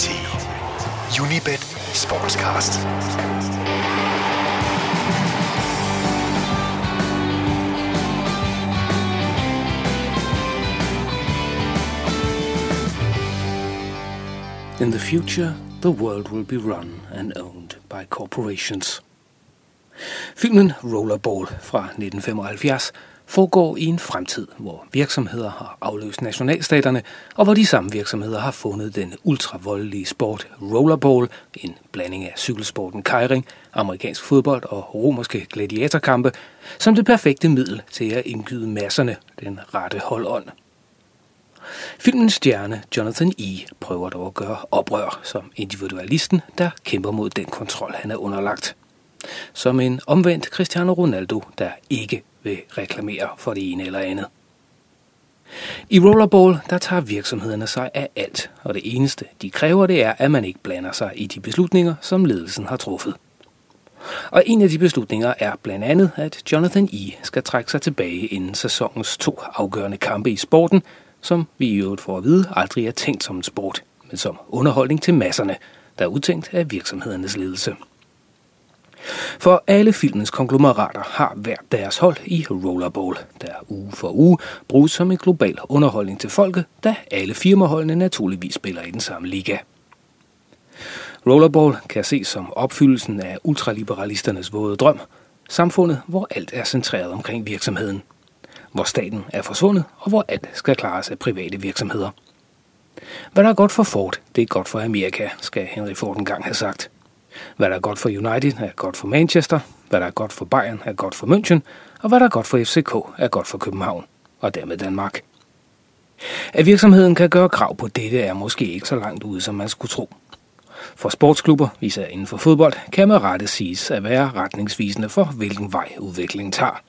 til Unibet Sportscast. In the future, the world will be run and owned by corporations. Filmen Rollerball fra 1975 foregår i en fremtid, hvor virksomheder har afløst nationalstaterne, og hvor de samme virksomheder har fundet den ultravoldelige sport rollerball, en blanding af cykelsporten kajring, amerikansk fodbold og romerske gladiatorkampe, som det perfekte middel til at indgyde masserne den rette holdånd. Filmens stjerne Jonathan E. prøver dog at gøre oprør som individualisten, der kæmper mod den kontrol, han er underlagt. Som en omvendt Cristiano Ronaldo, der ikke vil reklamere for det ene eller andet. I Rollerball, der tager virksomhederne sig af alt, og det eneste, de kræver, det er, at man ikke blander sig i de beslutninger, som ledelsen har truffet. Og en af de beslutninger er blandt andet, at Jonathan E. skal trække sig tilbage inden sæsonens to afgørende kampe i sporten, som vi i øvrigt får at vide aldrig er tænkt som en sport, men som underholdning til masserne, der er udtænkt af virksomhedernes ledelse. For alle filmens konglomerater har hver deres hold i Rollerball, der uge for uge bruges som en global underholdning til folket, da alle firmaholdene naturligvis spiller i den samme liga. Rollerball kan ses som opfyldelsen af ultraliberalisternes våde drøm, samfundet, hvor alt er centreret omkring virksomheden, hvor staten er forsvundet, og hvor alt skal klares af private virksomheder. Hvad der er godt for Ford, det er godt for Amerika, skal Henry Ford engang have sagt. Hvad der er godt for United, er godt for Manchester. Hvad der er godt for Bayern, er godt for München. Og hvad der er godt for FCK, er godt for København. Og dermed Danmark. At virksomheden kan gøre krav på dette er måske ikke så langt ude, som man skulle tro. For sportsklubber, især inden for fodbold, kan med rette siges at være retningsvisende for, hvilken vej udviklingen tager.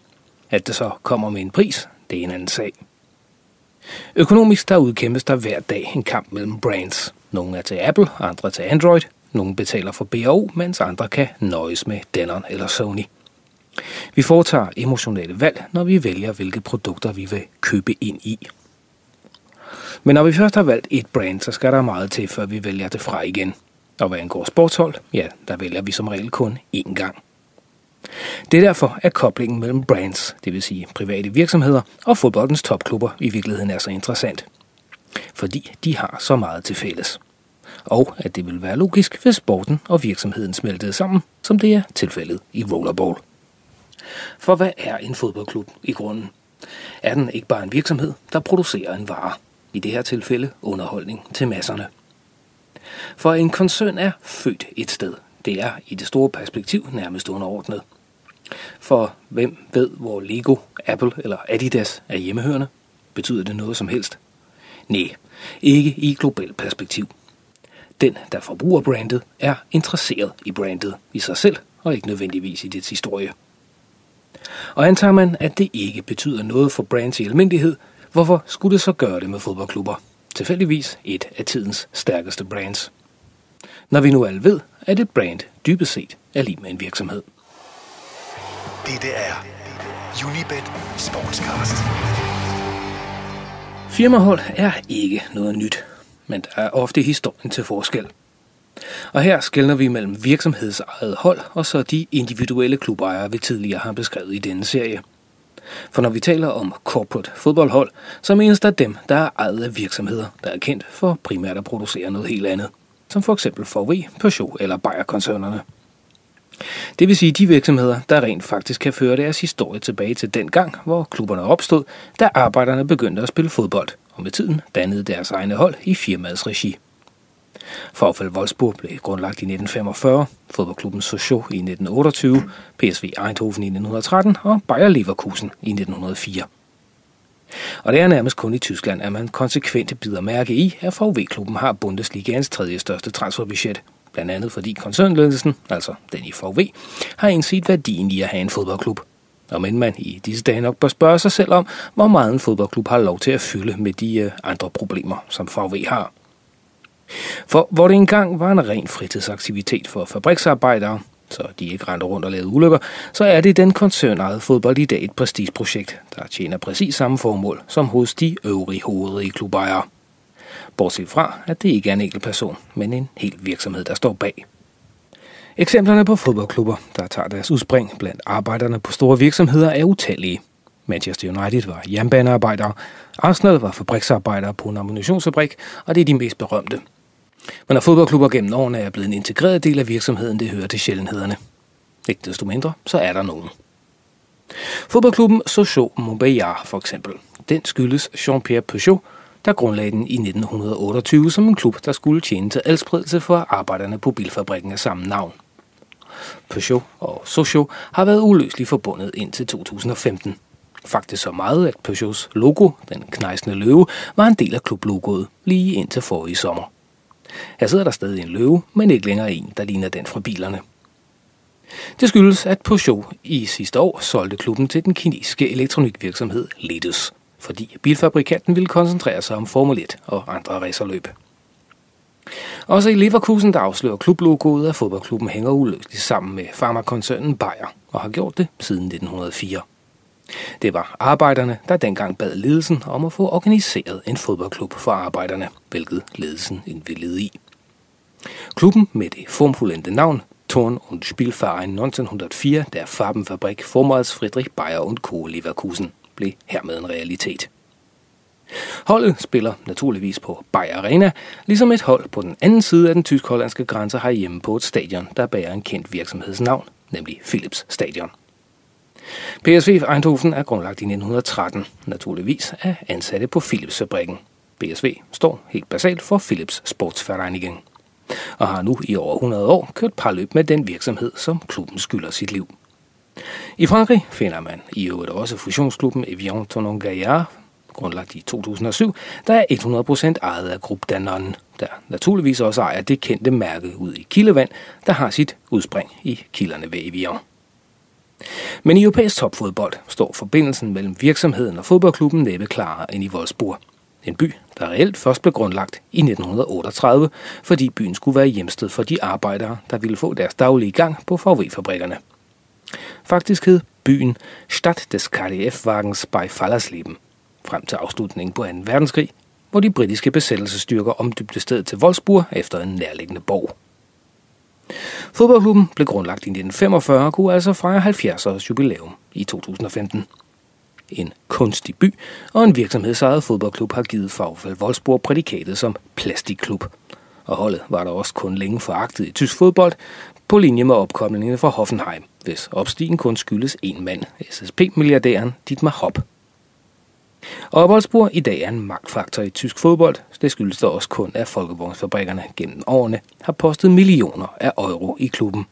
At det så kommer med en pris, det er en anden sag. Økonomisk der udkæmpes der hver dag en kamp mellem brands. Nogle er til Apple, andre til Android, nogle betaler for BAO, mens andre kan nøjes med Denon eller Sony. Vi foretager emotionelle valg, når vi vælger, hvilke produkter vi vil købe ind i. Men når vi først har valgt et brand, så skal der meget til, før vi vælger det fra igen. Og hvad angår sportshold, ja, der vælger vi som regel kun én gang. Det er derfor, at koblingen mellem brands, det vil sige private virksomheder, og fodboldens topklubber i virkeligheden er så interessant. Fordi de har så meget til fælles og at det vil være logisk, hvis sporten og virksomheden smeltede sammen, som det er tilfældet i rollerball. For hvad er en fodboldklub i grunden? Er den ikke bare en virksomhed, der producerer en vare? I det her tilfælde underholdning til masserne. For en koncern er født et sted. Det er i det store perspektiv nærmest underordnet. For hvem ved, hvor Lego, Apple eller Adidas er hjemmehørende? Betyder det noget som helst? Nej, ikke i globalt perspektiv. Den, der forbruger brandet, er interesseret i brandet i sig selv, og ikke nødvendigvis i dets historie. Og antager man, at det ikke betyder noget for brands i almindelighed, hvorfor skulle det så gøre det med fodboldklubber? Tilfældigvis et af tidens stærkeste brands. Når vi nu alle ved, at et brand dybest set er lige med en virksomhed. Dette er Unibet Sportscast. Firmahold er ikke noget nyt men der er ofte historien til forskel. Og her skældner vi mellem virksomhedsejet hold og så de individuelle klubejere, vi tidligere har beskrevet i denne serie. For når vi taler om corporate fodboldhold, så menes der dem, der er ejet af virksomheder, der er kendt for primært at producere noget helt andet, som for eksempel VW, Peugeot eller Bayer-koncernerne. Det vil sige de virksomheder, der rent faktisk kan føre deres historie tilbage til den gang, hvor klubberne opstod, da arbejderne begyndte at spille fodbold, med tiden dannede deres egne hold i firmaets regi. VfL Wolfsburg blev grundlagt i 1945, fodboldklubben Sochaux i 1928, PSV Eindhoven i 1913 og Bayer Leverkusen i 1904. Og det er nærmest kun i Tyskland, at man konsekvent bider mærke i, at VV-klubben har Bundesligaens tredje største transferbudget. Blandt andet fordi koncernledelsen, altså den i VV, har indset værdien i at have en fodboldklub – og men man i disse dage nok bør spørge sig selv om, hvor meget en fodboldklub har lov til at fylde med de øh, andre problemer, som VW har. For hvor det engang var en ren fritidsaktivitet for fabriksarbejdere, så de ikke rendte rundt og lavede ulykker, så er det den koncernejede fodbold i dag et prestigeprojekt, der tjener præcis samme formål som hos de øvrige hovedrige klubejere. Bortset fra, at det ikke er en enkelt person, men en hel virksomhed, der står bag. Eksemplerne på fodboldklubber, der tager deres udspring blandt arbejderne på store virksomheder, er utallige. Manchester United var jernbanearbejdere, Arsenal var fabriksarbejdere på en ammunitionsfabrik, og det er de mest berømte. Men når fodboldklubber gennem årene er blevet en integreret del af virksomheden, det hører til sjældenhederne. Ikke desto mindre, så er der nogen. Fodboldklubben Sochaux Montbéliard for eksempel. Den skyldes Jean-Pierre Peugeot, der grundlagde den i 1928 som en klub, der skulle tjene til adspredelse for arbejderne på bilfabrikken af samme navn. Peugeot og Socio har været uløseligt forbundet indtil 2015. Faktisk så meget, at Peugeots logo, den knejsende løve, var en del af klublogoet lige indtil forrige sommer. Her sidder der stadig en løve, men ikke længere en, der ligner den fra bilerne. Det skyldes, at Peugeot i sidste år solgte klubben til den kinesiske elektronikvirksomhed Letus, fordi bilfabrikanten ville koncentrere sig om Formel 1 og andre racerløb. Også i Leverkusen, der afslører klublogoet, at fodboldklubben hænger uløseligt sammen med farmakoncernen Bayer og har gjort det siden 1904. Det var arbejderne, der dengang bad ledelsen om at få organiseret en fodboldklub for arbejderne, hvilket ledelsen indvilligede i. Klubben med det formfuldendte navn Torn und Spielverein 1904 der Farbenfabrik Vormals Friedrich Bayer und Co. Leverkusen blev hermed en realitet. Holdet spiller naturligvis på Bayer Arena, ligesom et hold på den anden side af den tysk-hollandske grænse har hjemme på et stadion, der bærer en kendt virksomhedsnavn, nemlig Philips Stadion. PSV Eindhoven er grundlagt i 1913, naturligvis af ansatte på Philips-fabrikken. BSV står helt basalt for Philips Sportsvereinigung og har nu i over 100 år kørt parløb med den virksomhed, som klubben skylder sit liv. I Frankrig finder man i øvrigt også fusionsklubben Evian Tonon Gaillard, grundlagt i 2007, der er 100% ejet af Groupe Danone, der naturligvis også ejer det kendte mærke ud i Kildevand, der har sit udspring i kilderne ved Evian. Men i europæisk topfodbold står forbindelsen mellem virksomheden og fodboldklubben næppe klarere end i Wolfsburg. En by, der reelt først blev grundlagt i 1938, fordi byen skulle være hjemsted for de arbejdere, der ville få deres daglige gang på VW-fabrikkerne. Faktisk hed byen Stadt des KDF-wagens bei Fallersleben, frem til afslutningen på 2. verdenskrig, hvor de britiske besættelsesstyrker omdybte stedet til Wolfsburg efter en nærliggende borg. Fodboldklubben blev grundlagt i 1945 og kunne altså fejre 70 års jubilæum i 2015. En kunstig by og en virksomhedsejet fodboldklub har givet Fagfald Wolfsburg prædikatet som plastikklub. Og holdet var der også kun længe foragtet i tysk fodbold, på linje med opkoblingen fra Hoffenheim, hvis opstigen kun skyldes en mand, SSP-milliardæren Dietmar Hopp. Opholdsbord i dag er en magtfaktor i tysk fodbold. Det skyldes der også kun, at folkevognsfabrikkerne gennem årene har postet millioner af euro i klubben.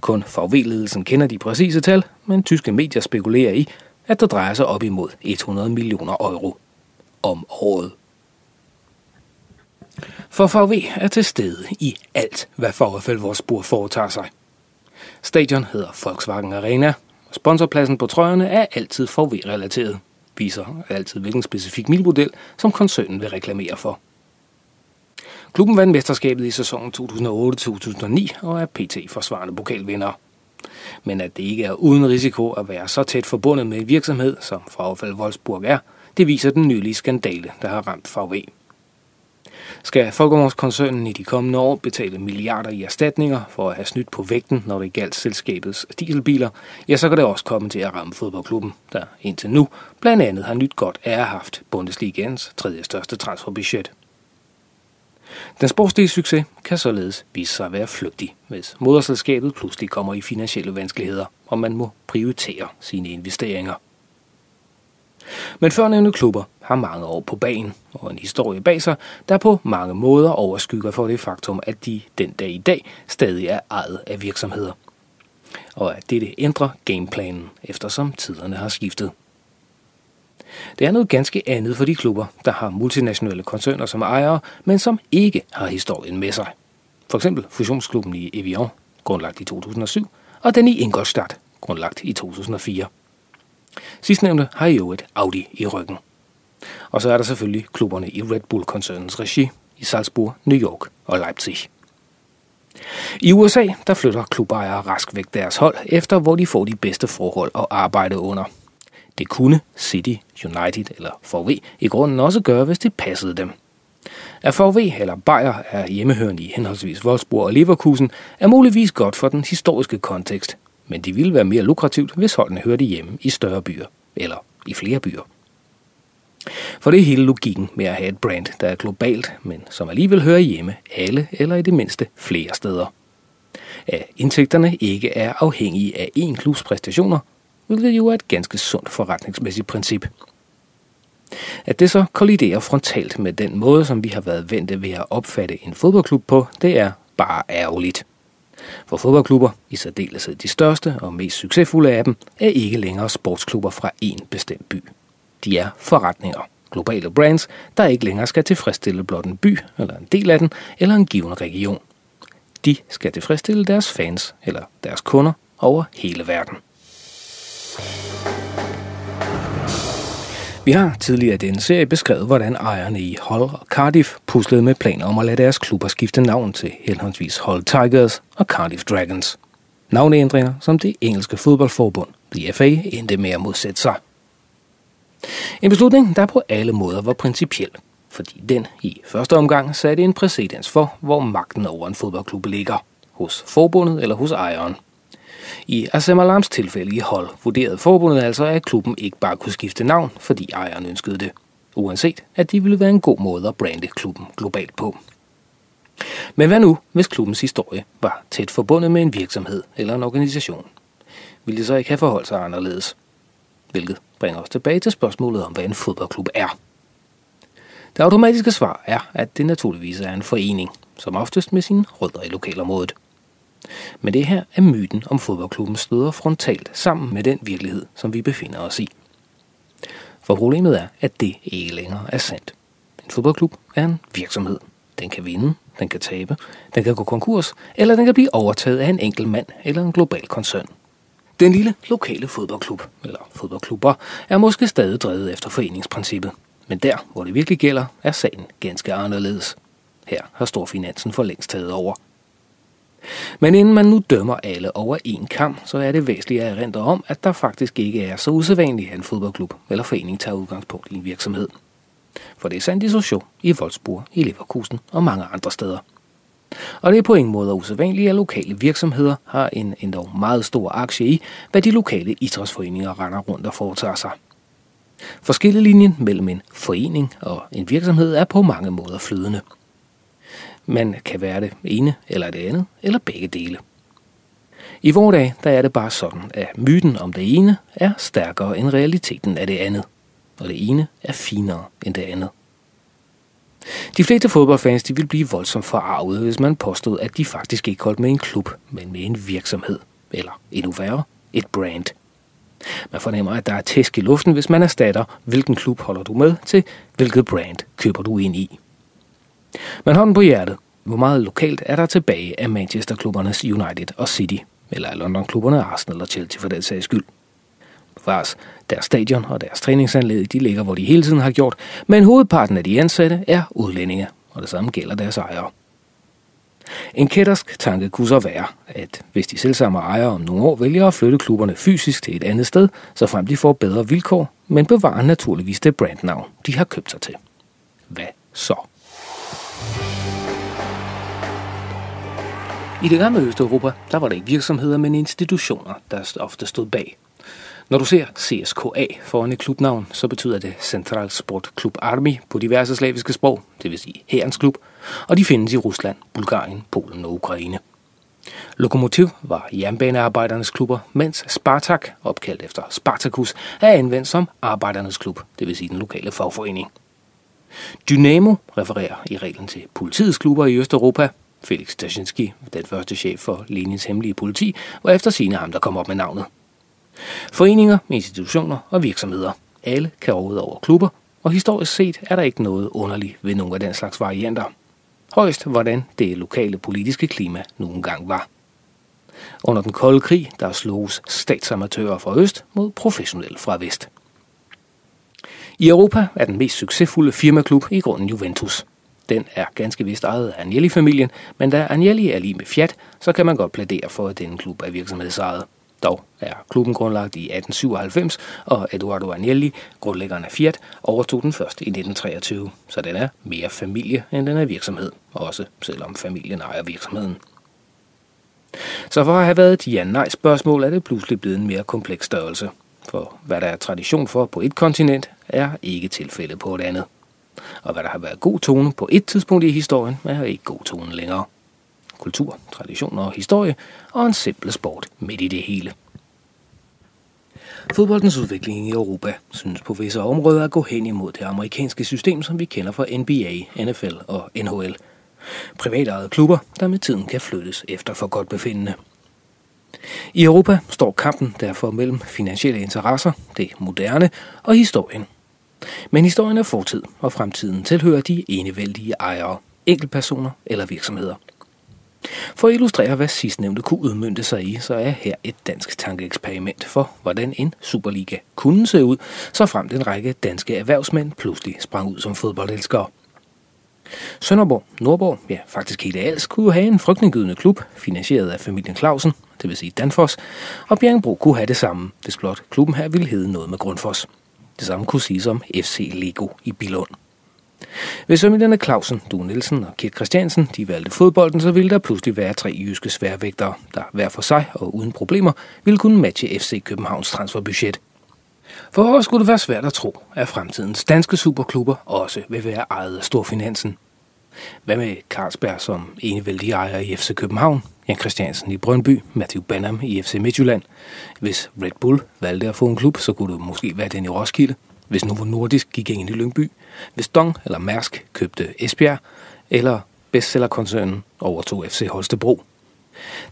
Kun VW-ledelsen kender de præcise tal, men tyske medier spekulerer i, at der drejer sig op imod 100 millioner euro om året. For VW er til stede i alt, hvad VfL Wolfsburg foretager sig. Stadion hedder Volkswagen Arena. Sponsorpladsen på trøjerne er altid VW-relateret viser altid, hvilken specifik milmodel, som koncernen vil reklamere for. Klubben vandt mesterskabet i sæsonen 2008-2009 og er pt. forsvarende pokalvinder. Men at det ikke er uden risiko at være så tæt forbundet med en virksomhed, som Fragfald Wolfsburg er, det viser den nylige skandale, der har ramt VW skal Folkevognskoncernen i de kommende år betale milliarder i erstatninger for at have snydt på vægten, når det galt selskabets dieselbiler, ja, så kan det også komme til at ramme fodboldklubben, der indtil nu blandt andet har nyt godt af at have haft Bundesligaens tredje største transferbudget. Den sportslige succes kan således vise sig at være flygtig, hvis moderselskabet pludselig kommer i finansielle vanskeligheder, og man må prioritere sine investeringer. Men førnævnte klubber har mange år på banen og en historie bag sig, der på mange måder overskygger for det faktum, at de den dag i dag stadig er ejet af virksomheder. Og at dette ændrer gameplanen, eftersom tiderne har skiftet. Det er noget ganske andet for de klubber, der har multinationale koncerner som ejere, men som ikke har historien med sig. For eksempel fusionsklubben i Evian, grundlagt i 2007, og den i Ingolstadt, grundlagt i 2004. Sidstnævnte har i øvrigt Audi i ryggen. Og så er der selvfølgelig klubberne i Red Bull-koncernens regi i Salzburg, New York og Leipzig. I USA der flytter klubejere rask væk deres hold, efter hvor de får de bedste forhold at arbejde under. Det kunne City, United eller VW i grunden også gøre, hvis det passede dem. At VW eller Bayer er hjemmehørende i henholdsvis Wolfsburg og Leverkusen, er muligvis godt for den historiske kontekst, men de ville være mere lukrativt, hvis holdene hørte hjemme i større byer, eller i flere byer. For det er hele logikken med at have et brand, der er globalt, men som alligevel hører hjemme alle eller i det mindste flere steder. At indtægterne ikke er afhængige af én klubs præstationer, hvilket jo er et ganske sundt forretningsmæssigt princip. At det så kolliderer frontalt med den måde, som vi har været vente ved at opfatte en fodboldklub på, det er bare ærgerligt. For fodboldklubber, i særdeleshed de største og mest succesfulde af dem, er ikke længere sportsklubber fra én bestemt by. De er forretninger, globale brands, der ikke længere skal tilfredsstille blot en by, eller en del af den, eller en given region. De skal tilfredsstille deres fans, eller deres kunder, over hele verden. Vi har tidligere i denne serie beskrevet, hvordan ejerne i Hull og Cardiff puslede med planer om at lade deres klubber skifte navn til henholdsvis Hull Tigers og Cardiff Dragons. Navneændringer, som det engelske fodboldforbund, the FA, endte med at modsætte sig. En beslutning, der på alle måder var principiel, fordi den i første omgang satte en præcedens for, hvor magten over en fodboldklub ligger, hos forbundet eller hos ejeren. I Assem Alams tilfælde i hold vurderede forbundet altså, at klubben ikke bare kunne skifte navn, fordi ejeren ønskede det, uanset at det ville være en god måde at brande klubben globalt på. Men hvad nu, hvis klubbens historie var tæt forbundet med en virksomhed eller en organisation? Ville det så ikke have forholdt sig anderledes? Hvilket bringer os tilbage til spørgsmålet om, hvad en fodboldklub er. Det automatiske svar er, at det naturligvis er en forening, som oftest med sine rødder i lokalområdet. Men det her er myten om fodboldklubben støder frontalt sammen med den virkelighed, som vi befinder os i. For problemet er, at det ikke længere er sandt. En fodboldklub er en virksomhed. Den kan vinde, den kan tabe, den kan gå konkurs, eller den kan blive overtaget af en enkelt mand eller en global koncern. Den lille lokale fodboldklub, eller fodboldklubber, er måske stadig drevet efter foreningsprincippet. Men der, hvor det virkelig gælder, er sagen ganske anderledes. Her har storfinansen for længst taget over. Men inden man nu dømmer alle over en kamp, så er det væsentligt at erindre om, at der faktisk ikke er så usædvanligt, at en fodboldklub eller forening tager udgangspunkt i en virksomhed. For det er sandt i Sochaux, i Wolfsburg, i Leverkusen og mange andre steder. Og det er på ingen måde usædvanligt, at lokale virksomheder har en endda meget stor aktie i, hvad de lokale idrætsforeninger render rundt og foretager sig. Forskillelinjen mellem en forening og en virksomhed er på mange måder flydende. Man kan være det ene eller det andet, eller begge dele. I vores dag der er det bare sådan, at myten om det ene er stærkere end realiteten af det andet, og det ene er finere end det andet. De fleste fodboldfans de vil blive voldsomt forarvet, hvis man påstod, at de faktisk ikke holdt med en klub, men med en virksomhed. Eller endnu værre, et brand. Man fornemmer, at der er tæsk i luften, hvis man erstatter, hvilken klub holder du med, til hvilket brand køber du ind i. Men hånden på hjertet, hvor meget lokalt er der tilbage af Manchester-klubbernes United og City, eller af London-klubberne Arsenal og Chelsea for den sags skyld. Bevares, deres stadion og deres træningsanlæg, de ligger, hvor de hele tiden har gjort, men hovedparten af de ansatte er udlændinge, og det samme gælder deres ejere. En kættersk tanke kunne så være, at hvis de selvsamme ejere om nogle år vælger at flytte klubberne fysisk til et andet sted, så frem de får bedre vilkår, men bevarer naturligvis det brandnavn, de har købt sig til. Hvad så? I det gamle Østeuropa, der var det ikke virksomheder, men institutioner, der ofte stod bag. Når du ser CSKA foran et klubnavn, så betyder det Central Sport Club Army på diverse slaviske sprog, det vil sige herrens klub, og de findes i Rusland, Bulgarien, Polen og Ukraine. Lokomotiv var jernbanearbejdernes klubber, mens Spartak, opkaldt efter Spartacus, er anvendt som arbejdernes klub, det vil sige den lokale fagforening. Dynamo refererer i reglen til politiets klubber i Østeuropa, Felix Tashinsky, den første chef for Lenins hemmelige politi, var efter sine ham, der kom op med navnet. Foreninger, institutioner og virksomheder. Alle kan råde over klubber, og historisk set er der ikke noget underligt ved nogle af den slags varianter. Højst hvordan det lokale politiske klima nogle gang var. Under den kolde krig, der slogs statsamatører fra øst mod professionelle fra vest. I Europa er den mest succesfulde firmaklub i grunden Juventus – den er ganske vist ejet af Agnelli-familien, men da Agnelli er lige med Fiat, så kan man godt plædere for, at denne klub er virksomhedsejet. Dog er klubben grundlagt i 1897, og Eduardo Agnelli, grundlæggeren af Fiat, overtog den først i 1923, så den er mere familie, end den er virksomhed, også selvom familien ejer virksomheden. Så for at have været et ja-nej spørgsmål, er det pludselig blevet en mere kompleks størrelse. For hvad der er tradition for på et kontinent, er ikke tilfældet på et andet. Og hvad der har været god tone på et tidspunkt i historien, er ikke god tone længere kultur, traditioner og historie, og en simpel sport midt i det hele. Fodboldens udvikling i Europa synes på visse områder at gå hen imod det amerikanske system, som vi kender fra NBA, NFL og NHL. Privatejede klubber, der med tiden kan flyttes efter for godt befindende. I Europa står kampen derfor mellem finansielle interesser, det moderne og historien. Men historien er fortid, og fremtiden tilhører de enevældige ejere, enkeltpersoner eller virksomheder – for at illustrere, hvad sidstnævnte kunne udmyndte sig i, så er her et dansk tankeeksperiment for, hvordan en Superliga kunne se ud, så frem den række danske erhvervsmænd pludselig sprang ud som fodboldelskere. Sønderborg, Nordborg, ja faktisk hele Als, kunne have en frygtindgydende klub, finansieret af familien Clausen, det vil sige Danfoss, og Bjergbro kunne have det samme, hvis blot klubben her ville hedde noget med Grundfos. Det samme kunne siges om FC Lego i Bilund. Hvis familierne Clausen, Du Nielsen og Kirk Christiansen de valgte fodbolden, så ville der pludselig være tre jyske sværvægtere, der hver for sig og uden problemer ville kunne matche FC Københavns transferbudget. For hvor skulle det være svært at tro, at fremtidens danske superklubber også vil være ejet af storfinansen. Hvad med Carlsberg som enevældig ejer i FC København, Jan Christiansen i Brøndby, Matthew Banham i FC Midtjylland? Hvis Red Bull valgte at få en klub, så kunne det måske være den i Roskilde hvis Novo Nordisk gik ind i Lyngby, hvis Dong eller Mærsk købte Esbjerg, eller bestsellerkoncernen overtog FC Holstebro.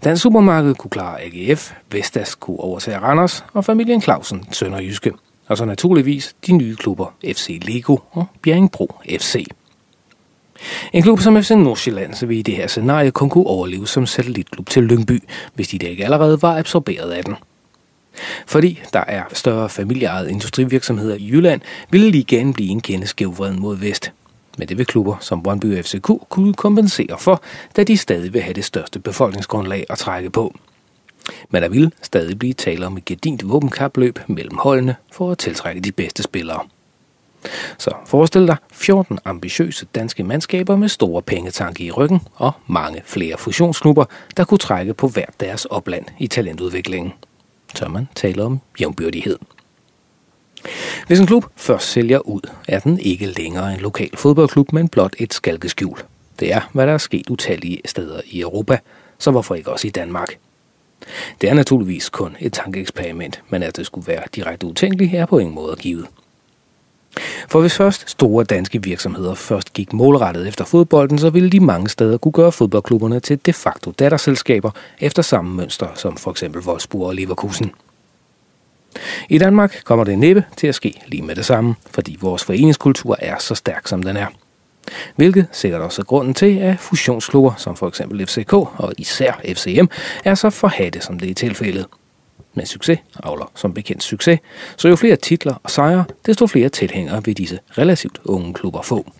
Dansk Supermarked kunne klare AGF, Vestas kunne overtage Randers og familien Clausen Sønderjyske. Og så naturligvis de nye klubber FC Lego og Bjerringbro FC. En klub som FC Nordsjælland så vil i det her scenarie kun kunne overleve som satellitklub til Lyngby, hvis de ikke allerede var absorberet af den. Fordi der er større familieejede industrivirksomheder i Jylland, ville ligaen blive en kende skævvreden mod vest. Men det vil klubber som Brøndby FCK kunne kompensere for, da de stadig vil have det største befolkningsgrundlag at trække på. Men der vil stadig blive tale om et gedint våbenkapløb mellem holdene for at tiltrække de bedste spillere. Så forestil dig 14 ambitiøse danske mandskaber med store pengetanke i ryggen og mange flere fusionsklubber, der kunne trække på hver deres opland i talentudviklingen tør man tale om jævnbyrdighed. Hvis en klub først sælger ud, er den ikke længere en lokal fodboldklub, men blot et skalkeskjul. Det er, hvad der er sket utallige steder i Europa, så hvorfor ikke også i Danmark? Det er naturligvis kun et tankeeksperiment, men at det skulle være direkte utænkeligt er på ingen måde givet. For hvis først store danske virksomheder først gik målrettet efter fodbolden, så ville de mange steder kunne gøre fodboldklubberne til de facto datterselskaber efter samme mønster som for eksempel Wolfsburg og Leverkusen. I Danmark kommer det næppe til at ske lige med det samme, fordi vores foreningskultur er så stærk som den er. Hvilket sikkert også er grunden til, at fusionsklubber som for eksempel FCK og især FCM er så forhatte som det er tilfældet. Men succes avler som bekendt succes, så jo flere titler og sejre, desto flere tilhængere vil disse relativt unge klubber få.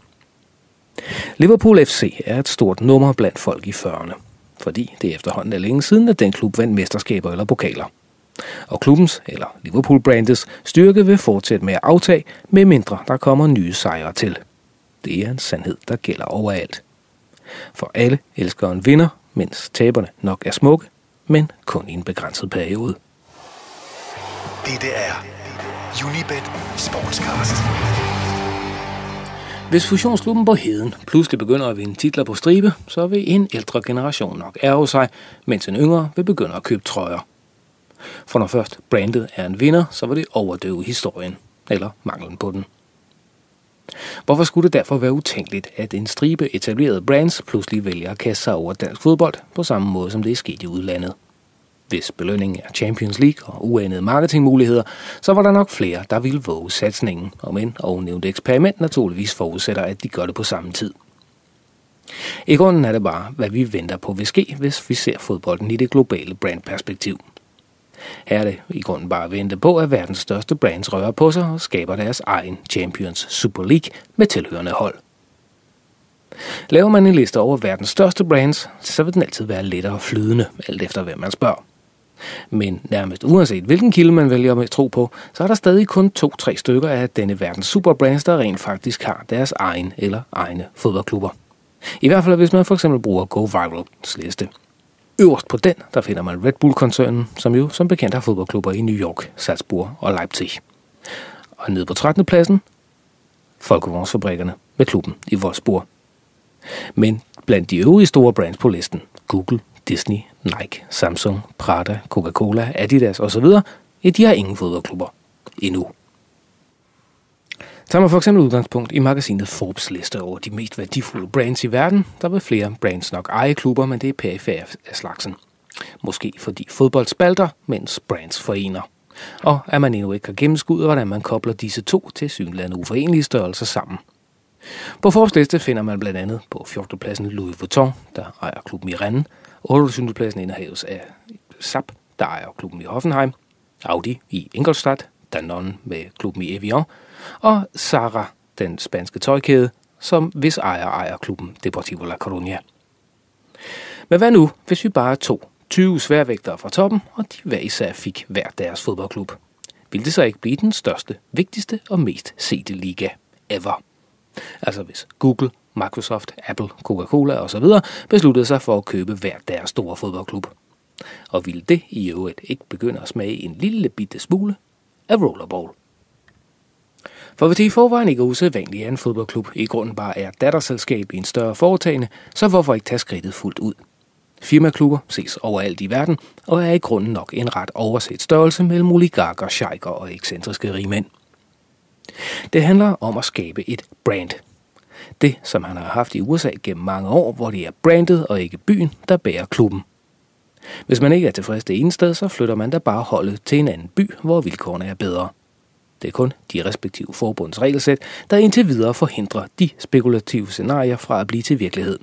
Liverpool FC er et stort nummer blandt folk i 40'erne, fordi det efterhånden er længe siden, at den klub vandt mesterskaber eller pokaler. Og klubbens, eller Liverpool-brandets, styrke vil fortsætte med at aftage, med mindre der kommer nye sejre til. Det er en sandhed, der gælder overalt. For alle elsker en vinder, mens taberne nok er smukke, men kun i en begrænset periode. Dette er Unibet Sportscast. Hvis fusionsklubben på Heden pludselig begynder at vinde titler på stribe, så vil en ældre generation nok ærge sig, mens en yngre vil begynde at købe trøjer. For når først brandet er en vinder, så vil det overdøve historien, eller manglen på den. Hvorfor skulle det derfor være utænkeligt, at en stribe etablerede brands pludselig vælger at kaste sig over dansk fodbold på samme måde, som det er sket i udlandet? Hvis belønningen er Champions League og uanede marketingmuligheder, så var der nok flere, der ville våge satsningen, om end ovennævnte eksperiment naturligvis forudsætter, at de gør det på samme tid. I grunden er det bare, hvad vi venter på vil ske, hvis vi ser fodbolden i det globale brandperspektiv. Her er det i grunden bare at vente på, at verdens største brands rører på sig og skaber deres egen Champions Super League med tilhørende hold. Laver man en liste over verdens største brands, så vil den altid være lettere flydende, alt efter hvem man spørger. Men nærmest uanset hvilken kilde man vælger at tro på, så er der stadig kun to-tre stykker af denne verdens superbrands, der rent faktisk har deres egen eller egne fodboldklubber. I hvert fald hvis man for eksempel bruger Go Virals liste. Øverst på den, der finder man Red Bull-koncernen, som jo som bekendt har fodboldklubber i New York, Salzburg og Leipzig. Og nede på 13. pladsen, Folkevognsfabrikkerne med klubben i Wolfsburg. Men blandt de øvrige store brands på listen, Google, Disney, Nike, Samsung, Prada, Coca-Cola, Adidas osv., ja, de har ingen fodboldklubber. Endnu. Tager man for eksempel udgangspunkt i magasinet Forbes liste over de mest værdifulde brands i verden, der vil flere brands nok eje klubber, men det er perifære af slagsen. Måske fordi fodbold spalter, mens brands forener. Og at man endnu ikke har gennemskuddet, hvordan man kobler disse to til synlande uforenelige størrelser sammen. På Forbes liste finder man blandt andet på 14. pladsen Louis Vuitton, der ejer klubben i Rennes, 28. pladsen indehaves af SAP, der ejer klubben i Hoffenheim, Audi i Ingolstadt, Danone med klubben i Evian, og Zara, den spanske tøjkæde, som hvis ejer ejer klubben Deportivo La Coruña. Men hvad nu, hvis vi bare tog 20 sværvægtere fra toppen, og de hver især fik hver deres fodboldklub? Vil det så ikke blive den største, vigtigste og mest sete liga ever? Altså hvis Google, Microsoft, Apple, Coca-Cola osv. besluttede sig for at købe hver deres store fodboldklub. Og ville det i øvrigt ikke begynde at smage en lille bitte smule af rollerball? For hvis det i forvejen ikke er usædvanligt, at en fodboldklub i grunden bare er datterselskab i en større foretagende, så hvorfor ikke tage skridtet fuldt ud? Firmaklubber ses overalt i verden og er i grunden nok en ret overset størrelse mellem oligarker, sheiker og ekscentriske rigmænd. Det handler om at skabe et brand. Det, som han har haft i USA gennem mange år, hvor det er brandet og ikke byen, der bærer klubben. Hvis man ikke er tilfreds det ene sted, så flytter man da bare holdet til en anden by, hvor vilkårene er bedre. Det er kun de respektive forbunds regelsæt, der indtil videre forhindrer de spekulative scenarier fra at blive til virkelighed.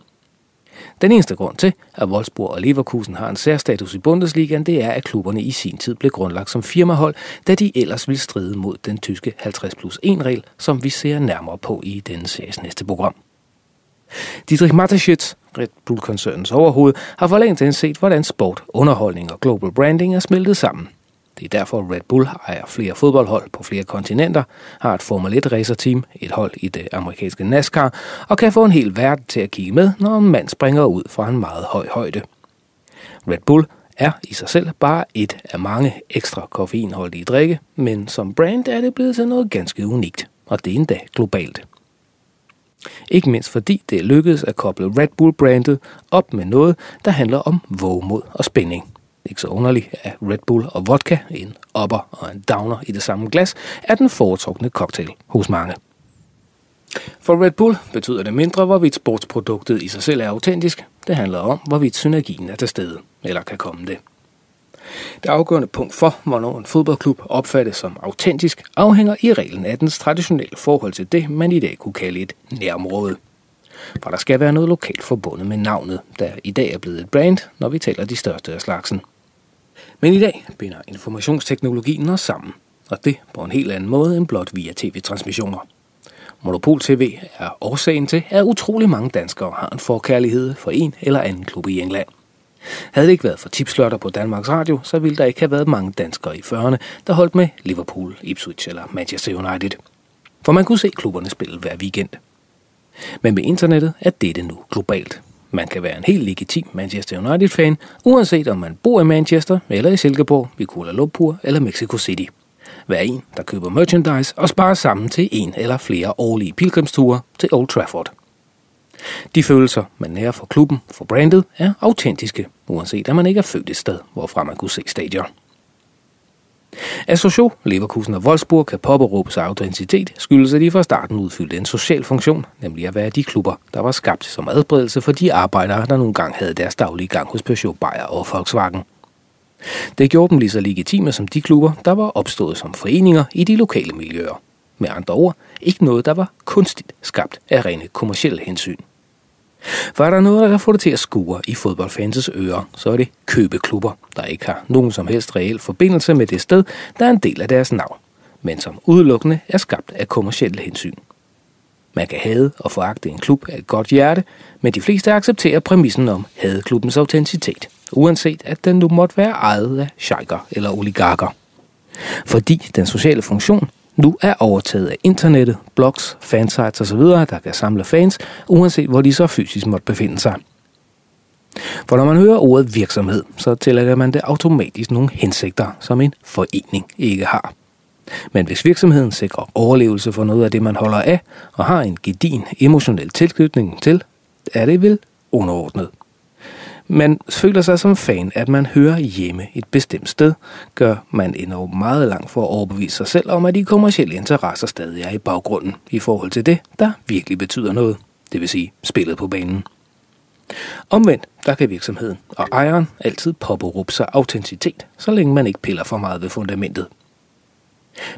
Den eneste grund til, at Wolfsburg og Leverkusen har en særstatus i Bundesligaen, det er, at klubberne i sin tid blev grundlagt som firmahold, da de ellers ville stride mod den tyske 50 plus 1 regel, som vi ser nærmere på i denne series næste program. Dietrich Mateschitz, Red Bull-koncernens overhoved, har for længe set, hvordan sport, underholdning og global branding er smeltet sammen – det er derfor Red Bull ejer flere fodboldhold på flere kontinenter, har et Formel 1 racerteam, et hold i det amerikanske NASCAR, og kan få en hel verden til at kigge med, når en mand springer ud fra en meget høj højde. Red Bull er i sig selv bare et af mange ekstra koffeinholdige drikke, men som brand er det blevet til noget ganske unikt, og det er endda globalt. Ikke mindst fordi det lykkedes at koble Red Bull-brandet op med noget, der handler om vågemod og spænding ikke så underligt, at Red Bull og vodka, en upper og en downer i det samme glas, er den foretrukne cocktail hos mange. For Red Bull betyder det mindre, hvorvidt sportsproduktet i sig selv er autentisk. Det handler om, hvorvidt synergien er til stede, eller kan komme det. Det afgørende punkt for, hvornår en fodboldklub opfattes som autentisk, afhænger i reglen af dens traditionelle forhold til det, man i dag kunne kalde et nærområde. For der skal være noget lokalt forbundet med navnet, der i dag er blevet et brand, når vi taler de største af slagsen. Men i dag binder informationsteknologien os sammen, og det på en helt anden måde end blot via tv-transmissioner. Monopol TV er årsagen til, at utrolig mange danskere har en forkærlighed for en eller anden klub i England. Havde det ikke været for tipslørter på Danmarks Radio, så ville der ikke have været mange danskere i 40'erne, der holdt med Liverpool, Ipswich eller Manchester United. For man kunne se klubberne spille hver weekend. Men med internettet er dette nu globalt. Man kan være en helt legitim Manchester United-fan, uanset om man bor i Manchester, eller i Silkeborg, i Kuala Lumpur eller Mexico City. Hver en, der køber merchandise og sparer sammen til en eller flere årlige pilgrimsture til Old Trafford. De følelser, man nærer for klubben, for brandet, er autentiske, uanset at man ikke er født et sted, hvorfra man kunne se stadion. At Sochaux, Leverkusen og Wolfsburg kan påberåbe sig autenticitet, skyldes at de fra starten udfyldte en social funktion, nemlig at være de klubber, der var skabt som adbredelse for de arbejdere, der nogle gange havde deres daglige gang hos Peugeot, Bayer og Volkswagen. Det gjorde dem lige så legitime som de klubber, der var opstået som foreninger i de lokale miljøer. Med andre ord, ikke noget, der var kunstigt skabt af rene kommersielle hensyn. For er der noget, der kan få det til at skure i fodboldfans' ører, så er det købeklubber, der ikke har nogen som helst reel forbindelse med det sted, der er en del af deres navn, men som udelukkende er skabt af kommersielle hensyn. Man kan hade og foragte en klub af et godt hjerte, men de fleste accepterer præmissen om hadeklubbens autenticitet, uanset at den nu måtte være ejet af sheiker eller oligarker. Fordi den sociale funktion nu er overtaget af internettet, blogs, fansites osv., der kan samle fans, uanset hvor de så fysisk måtte befinde sig. For når man hører ordet virksomhed, så tillægger man det automatisk nogle hensigter, som en forening ikke har. Men hvis virksomheden sikrer overlevelse for noget af det, man holder af, og har en gedin emotionel tilknytning til, er det vel underordnet. Man føler sig som fan, at man hører hjemme et bestemt sted, gør man endnu meget langt for at overbevise sig selv om, at de kommercielle interesser stadig er i baggrunden i forhold til det, der virkelig betyder noget, det vil sige spillet på banen. Omvendt, der kan virksomheden og ejeren altid påberåbe sig autenticitet, så længe man ikke piller for meget ved fundamentet.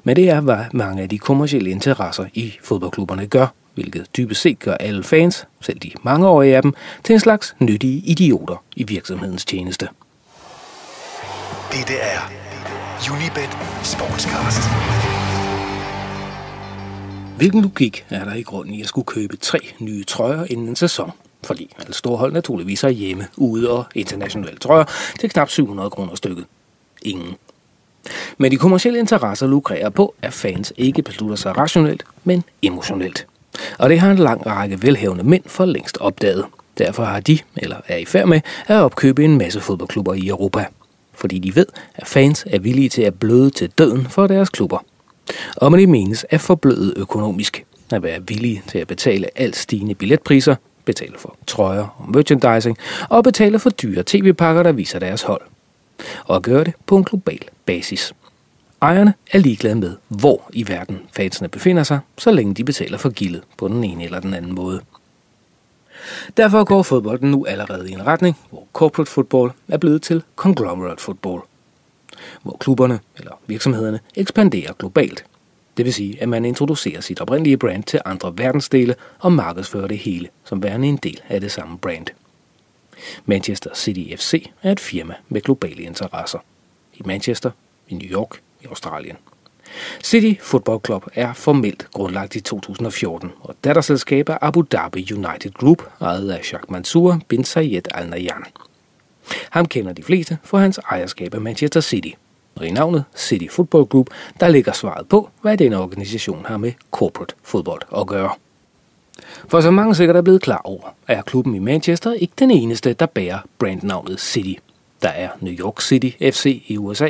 Men det er, hvad mange af de kommercielle interesser i fodboldklubberne gør, hvilket dybest set gør alle fans, selv de mangeårige af dem, til en slags nyttige idioter i virksomhedens tjeneste. Dette er Unibet Sportscast. Hvilken logik er der i grunden i at skulle købe tre nye trøjer inden en sæson? Fordi alle store hold naturligvis er hjemme, ude og internationale trøjer til knap 700 kroner stykket. Ingen. Men de kommersielle interesser lukrerer på, at fans ikke beslutter sig rationelt, men emotionelt. Og det har en lang række velhavende mænd for længst opdaget. Derfor har de, eller er i færd med, at opkøbe en masse fodboldklubber i Europa. Fordi de ved, at fans er villige til at bløde til døden for deres klubber. Og med det menes at forbløde økonomisk. At være villige til at betale alt stigende billetpriser, betale for trøjer og merchandising, og betale for dyre tv-pakker, der viser deres hold. Og gøre det på en global basis. Ejerne er ligeglade med, hvor i verden fansene befinder sig, så længe de betaler for gildet på den ene eller den anden måde. Derfor går fodbolden nu allerede i en retning, hvor corporate football er blevet til conglomerate football. Hvor klubberne eller virksomhederne ekspanderer globalt. Det vil sige, at man introducerer sit oprindelige brand til andre verdensdele og markedsfører det hele som værende en del af det samme brand. Manchester City FC er et firma med globale interesser. I Manchester, i New York, i Australien. City Football Club er formelt grundlagt i 2014, og datterselskab er Abu Dhabi United Group, ejet af Sheikh Mansour bin Zayed Al Nahyan. Ham kender de fleste for hans ejerskab af Manchester City. Og i navnet City Football Group, der ligger svaret på, hvad denne organisation har med corporate fodbold at gøre. For som mange sikkert er blevet klar over, er klubben i Manchester ikke den eneste, der bærer brandnavnet City. Der er New York City FC i USA,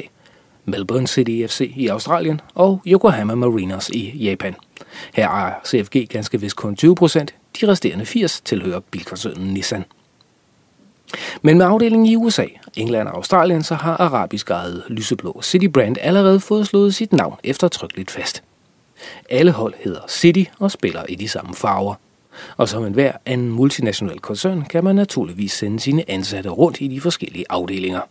Melbourne City FC i Australien og Yokohama Marinos i Japan. Her ejer CFG ganske vist kun 20 procent, de resterende 80 tilhører bilkoncernen Nissan. Men med afdelingen i USA, England og Australien, så har arabisk ejet lyseblå City Brand allerede fået slået sit navn eftertrykkeligt fast. Alle hold hedder City og spiller i de samme farver. Og som enhver anden multinational koncern kan man naturligvis sende sine ansatte rundt i de forskellige afdelinger.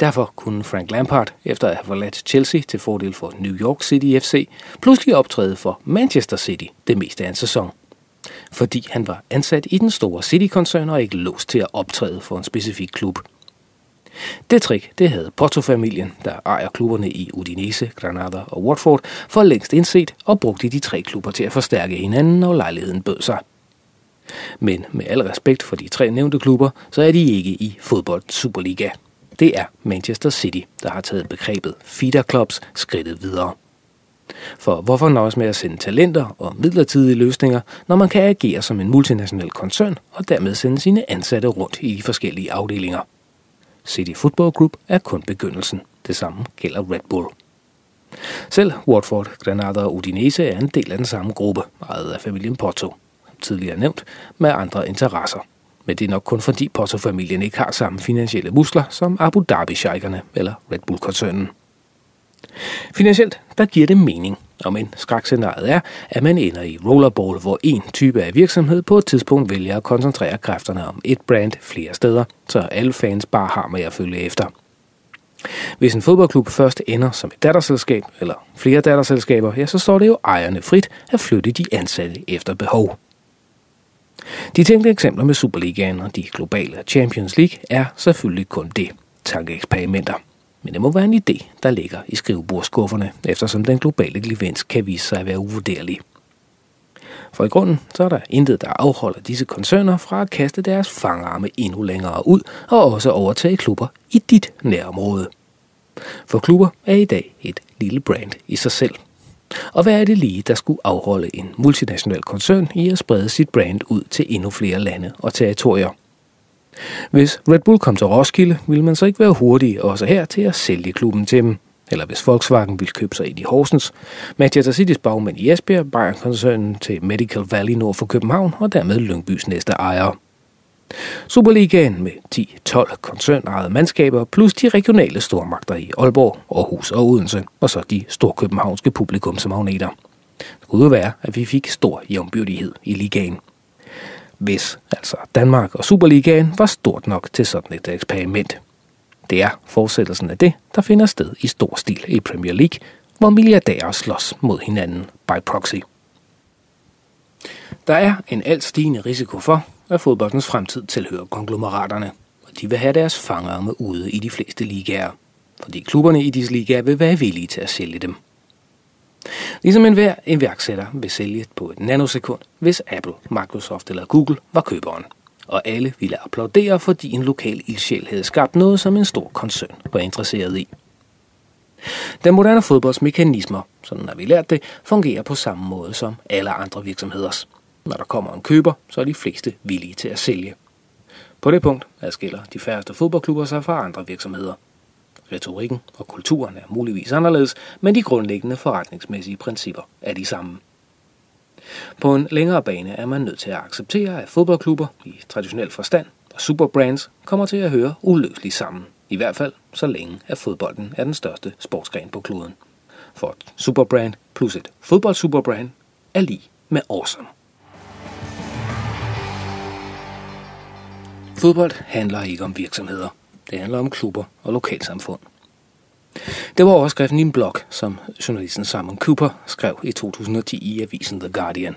Derfor kunne Frank Lampard, efter at have forladt Chelsea til fordel for New York City FC, pludselig optræde for Manchester City det meste af en sæson. Fordi han var ansat i den store City-koncern og ikke låst til at optræde for en specifik klub. Det trick, det havde Porto-familien, der ejer klubberne i Udinese, Granada og Watford, for længst indset og brugte de tre klubber til at forstærke hinanden, når lejligheden bød sig. Men med al respekt for de tre nævnte klubber, så er de ikke i fodbold Superliga. Det er Manchester City, der har taget begrebet feeder clubs skridtet videre. For hvorfor nøjes med at sende talenter og midlertidige løsninger, når man kan agere som en multinational koncern og dermed sende sine ansatte rundt i de forskellige afdelinger? City Football Group er kun begyndelsen. Det samme gælder Red Bull. Selv Watford, Granada og Udinese er en del af den samme gruppe, ejet af familien Porto, tidligere nævnt, med andre interesser. Men det er nok kun fordi Potter-familien ikke har samme finansielle muskler som Abu dhabi eller Red Bull-koncernen. Finansielt, der giver det mening, om en skrækscenariet er, at man ender i rollerball, hvor en type af virksomhed på et tidspunkt vælger at koncentrere kræfterne om et brand flere steder, så alle fans bare har med at følge efter. Hvis en fodboldklub først ender som et datterselskab eller flere datterselskaber, ja, så står det jo ejerne frit at flytte de ansatte efter behov. De tænkte eksempler med Superligaen og de globale Champions League er selvfølgelig kun det, tankeeksperimenter. Men det må være en idé, der ligger i skrivebordskufferne, eftersom den globale gevinst kan vise sig at være uvurderlig. For i grunden så er der intet, der afholder disse koncerner fra at kaste deres fangarme endnu længere ud og også overtage klubber i dit nærområde. For klubber er i dag et lille brand i sig selv. Og hvad er det lige, der skulle afholde en multinational koncern i at sprede sit brand ud til endnu flere lande og territorier? Hvis Red Bull kom til Roskilde, ville man så ikke være hurtig også her til at sælge klubben til dem. Eller hvis Volkswagen ville købe sig ind i Horsens, Manchester City's bagmænd i Esbjerg, Bayern-koncernen til Medical Valley nord for København og dermed Lyngbys næste ejer. Superligaen med 10-12 koncernejede mandskaber plus de regionale stormagter i Aalborg, Aarhus og Odense, og så de storkøbenhavnske publikumsmagneter. Det kunne jo være, at vi fik stor jævnbyrdighed i ligaen. Hvis altså Danmark og Superligaen var stort nok til sådan et eksperiment. Det er fortsættelsen af det, der finder sted i stor stil i Premier League, hvor milliardærer slås mod hinanden by proxy. Der er en alt stigende risiko for, at fodboldens fremtid tilhører konglomeraterne, og de vil have deres fangarme ude i de fleste ligaer, fordi klubberne i disse ligaer vil være villige til at sælge dem. Ligesom enhver iværksætter vil sælge på et nanosekund, hvis Apple, Microsoft eller Google var køberen. Og alle ville applaudere, fordi en lokal ildsjæl havde skabt noget, som en stor koncern var interesseret i. Den moderne fodbolds mekanismer, sådan har vi lært det, fungerer på samme måde som alle andre virksomheders. Når der kommer en køber, så er de fleste villige til at sælge. På det punkt adskiller de færreste fodboldklubber sig fra andre virksomheder. Retorikken og kulturen er muligvis anderledes, men de grundlæggende forretningsmæssige principper er de samme. På en længere bane er man nødt til at acceptere, at fodboldklubber i traditionel forstand og superbrands kommer til at høre uløseligt sammen. I hvert fald så længe at fodbolden er den største sportsgren på kloden. For et superbrand plus et fodboldsuperbrand er lige med awesome. Fodbold handler ikke om virksomheder. Det handler om klubber og lokalsamfund. Det var overskriften i en blog, som journalisten Simon Cooper skrev i 2010 i avisen The Guardian.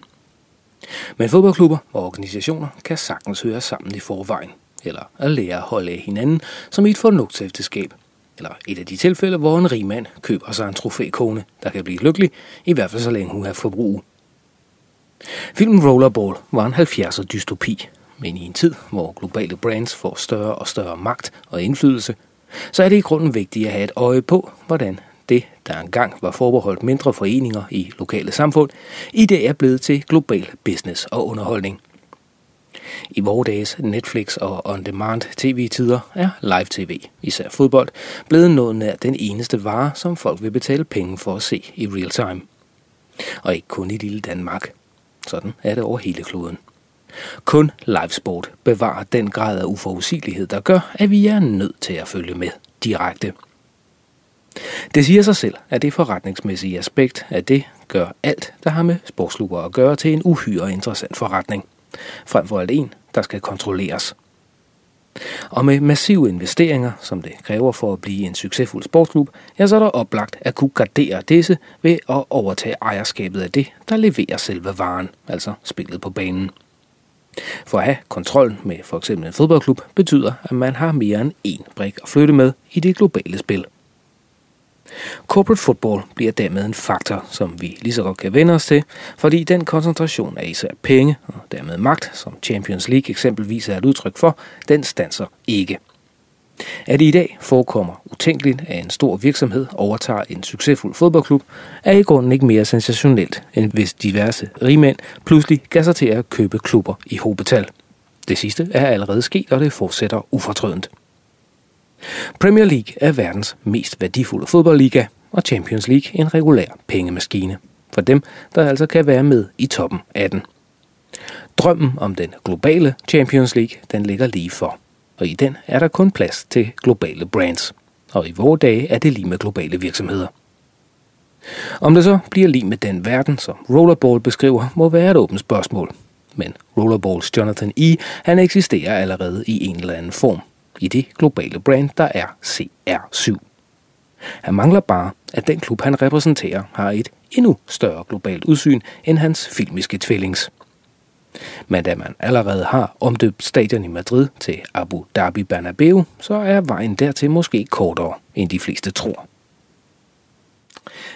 Men fodboldklubber og organisationer kan sagtens høre sammen i forvejen, eller at lære at holde af hinanden som i et fornugtsæfteskab, eller et af de tilfælde, hvor en rig mand køber sig en trofækone, der kan blive lykkelig, i hvert fald så længe hun har forbrug. Filmen Rollerball var en 70'er dystopi, men i en tid, hvor globale brands får større og større magt og indflydelse, så er det i grunden vigtigt at have et øje på, hvordan det, der engang var forbeholdt mindre foreninger i lokale samfund, i dag er blevet til global business og underholdning. I vores dages Netflix og on-demand tv-tider er live-tv, især fodbold, blevet noget nær den eneste vare, som folk vil betale penge for at se i real time. Og ikke kun i lille Danmark. Sådan er det over hele kloden. Kun livesport bevarer den grad af uforudsigelighed, der gør, at vi er nødt til at følge med direkte. Det siger sig selv, at det forretningsmæssige aspekt af det gør alt, der har med sportsklubber at gøre, til en uhyre interessant forretning. Frem for alt en, der skal kontrolleres. Og med massive investeringer, som det kræver for at blive en succesfuld sportsklub, ja, så er der oplagt at kunne gardere disse ved at overtage ejerskabet af det, der leverer selve varen, altså spillet på banen. For at have kontrol med for eksempel en fodboldklub betyder, at man har mere end én brik at flytte med i det globale spil. Corporate football bliver dermed en faktor, som vi lige så godt kan vende os til, fordi den koncentration af især penge og dermed magt, som Champions League eksempelvis er et udtryk for, den stanser ikke. At det i dag forekommer utænkeligt, at en stor virksomhed overtager en succesfuld fodboldklub, er i grunden ikke mere sensationelt, end hvis diverse rigmænd pludselig gav sig til at købe klubber i hobetal. Det sidste er allerede sket, og det fortsætter ufortrødent. Premier League er verdens mest værdifulde fodboldliga, og Champions League en regulær pengemaskine. For dem, der altså kan være med i toppen af den. Drømmen om den globale Champions League, den ligger lige for og i den er der kun plads til globale brands. Og i vores dage er det lige med globale virksomheder. Om det så bliver lige med den verden, som Rollerball beskriver, må være et åbent spørgsmål. Men Rollerballs Jonathan E. han eksisterer allerede i en eller anden form i det globale brand, der er CR7. Han mangler bare, at den klub, han repræsenterer, har et endnu større globalt udsyn end hans filmiske tvillings. Men da man allerede har omdøbt stadion i Madrid til Abu Dhabi Bernabeu, så er vejen dertil måske kortere, end de fleste tror.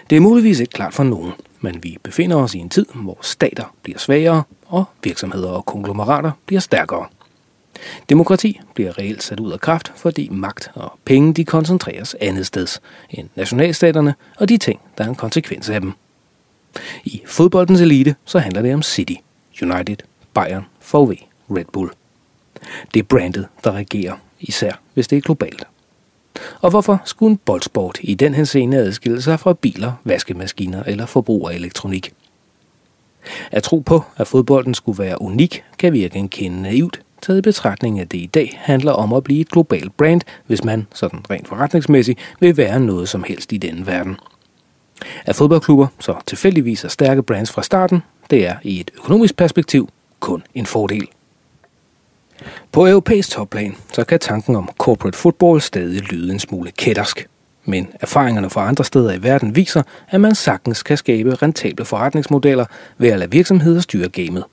Det er muligvis ikke klart for nogen, men vi befinder os i en tid, hvor stater bliver svagere, og virksomheder og konglomerater bliver stærkere. Demokrati bliver reelt sat ud af kraft, fordi magt og penge de koncentreres andet sted end nationalstaterne og de ting, der er en konsekvens af dem. I fodboldens elite så handler det om City, United, Bayern, VW, Red Bull. Det er brandet, der regerer, især hvis det er globalt. Og hvorfor skulle en boldsport i den henseende adskille sig fra biler, vaskemaskiner eller forbrug af elektronik? At tro på, at fodbolden skulle være unik, kan virke en kende naivt, taget i betragtning, af det i dag handler om at blive et globalt brand, hvis man, sådan rent forretningsmæssigt, vil være noget som helst i denne verden. At fodboldklubber så tilfældigvis er stærke brands fra starten, det er i et økonomisk perspektiv kun en fordel. På europæisk topplan, så kan tanken om corporate football stadig lyde en smule kættersk. Men erfaringerne fra andre steder i verden viser, at man sagtens kan skabe rentable forretningsmodeller ved at lade virksomheder styre gamet.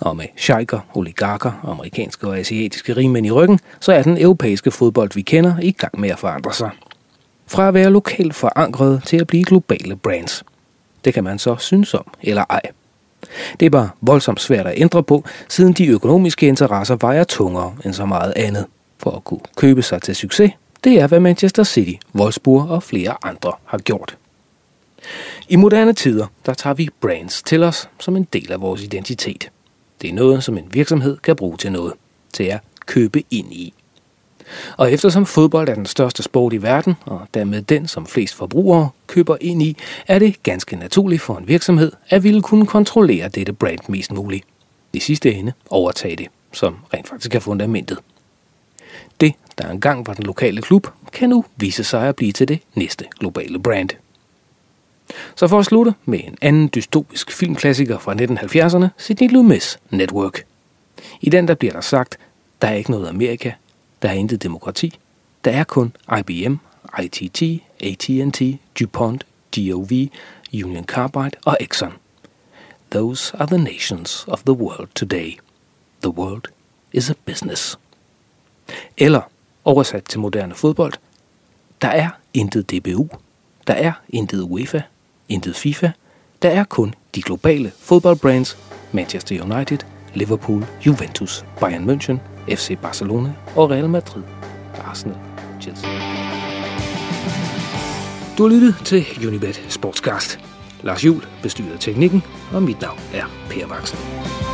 Og med sheiker, oligarker, amerikanske og asiatiske rigmænd i ryggen, så er den europæiske fodbold, vi kender, i gang med at forandre sig. Fra at være lokalt forankret til at blive globale brands. Det kan man så synes om eller ej. Det er bare voldsomt svært at ændre på, siden de økonomiske interesser vejer tungere end så meget andet. For at kunne købe sig til succes, det er hvad Manchester City, Wolfsburg og flere andre har gjort. I moderne tider, der tager vi brands til os som en del af vores identitet. Det er noget, som en virksomhed kan bruge til noget, til at købe ind i. Og eftersom fodbold er den største sport i verden, og dermed den, som flest forbrugere køber ind i, er det ganske naturligt for en virksomhed at ville kunne kontrollere dette brand mest muligt. I sidste ende overtage det, som rent faktisk er fundamentet. Det, der engang var den lokale klub, kan nu vise sig at blive til det næste globale brand. Så for at slutte med en anden dystopisk filmklassiker fra 1970'erne, Sidney Lumet's Network. I den der bliver der sagt, der er ikke noget Amerika, der er intet demokrati. Der er kun IBM, ITT, AT&T, DuPont, GOV, Union Carbide og Exxon. Those are the nations of the world today. The world is a business. Eller oversat til moderne fodbold, der er intet DBU, der er intet UEFA, intet FIFA, der er kun de globale fodboldbrands Manchester United, Liverpool, Juventus, Bayern München, FC Barcelona og Real Madrid, Arsenal, Chelsea. Du har lyttet til Unibet Sportscast. Lars Jul bestyrer teknikken, og mit navn er Per Vagsen.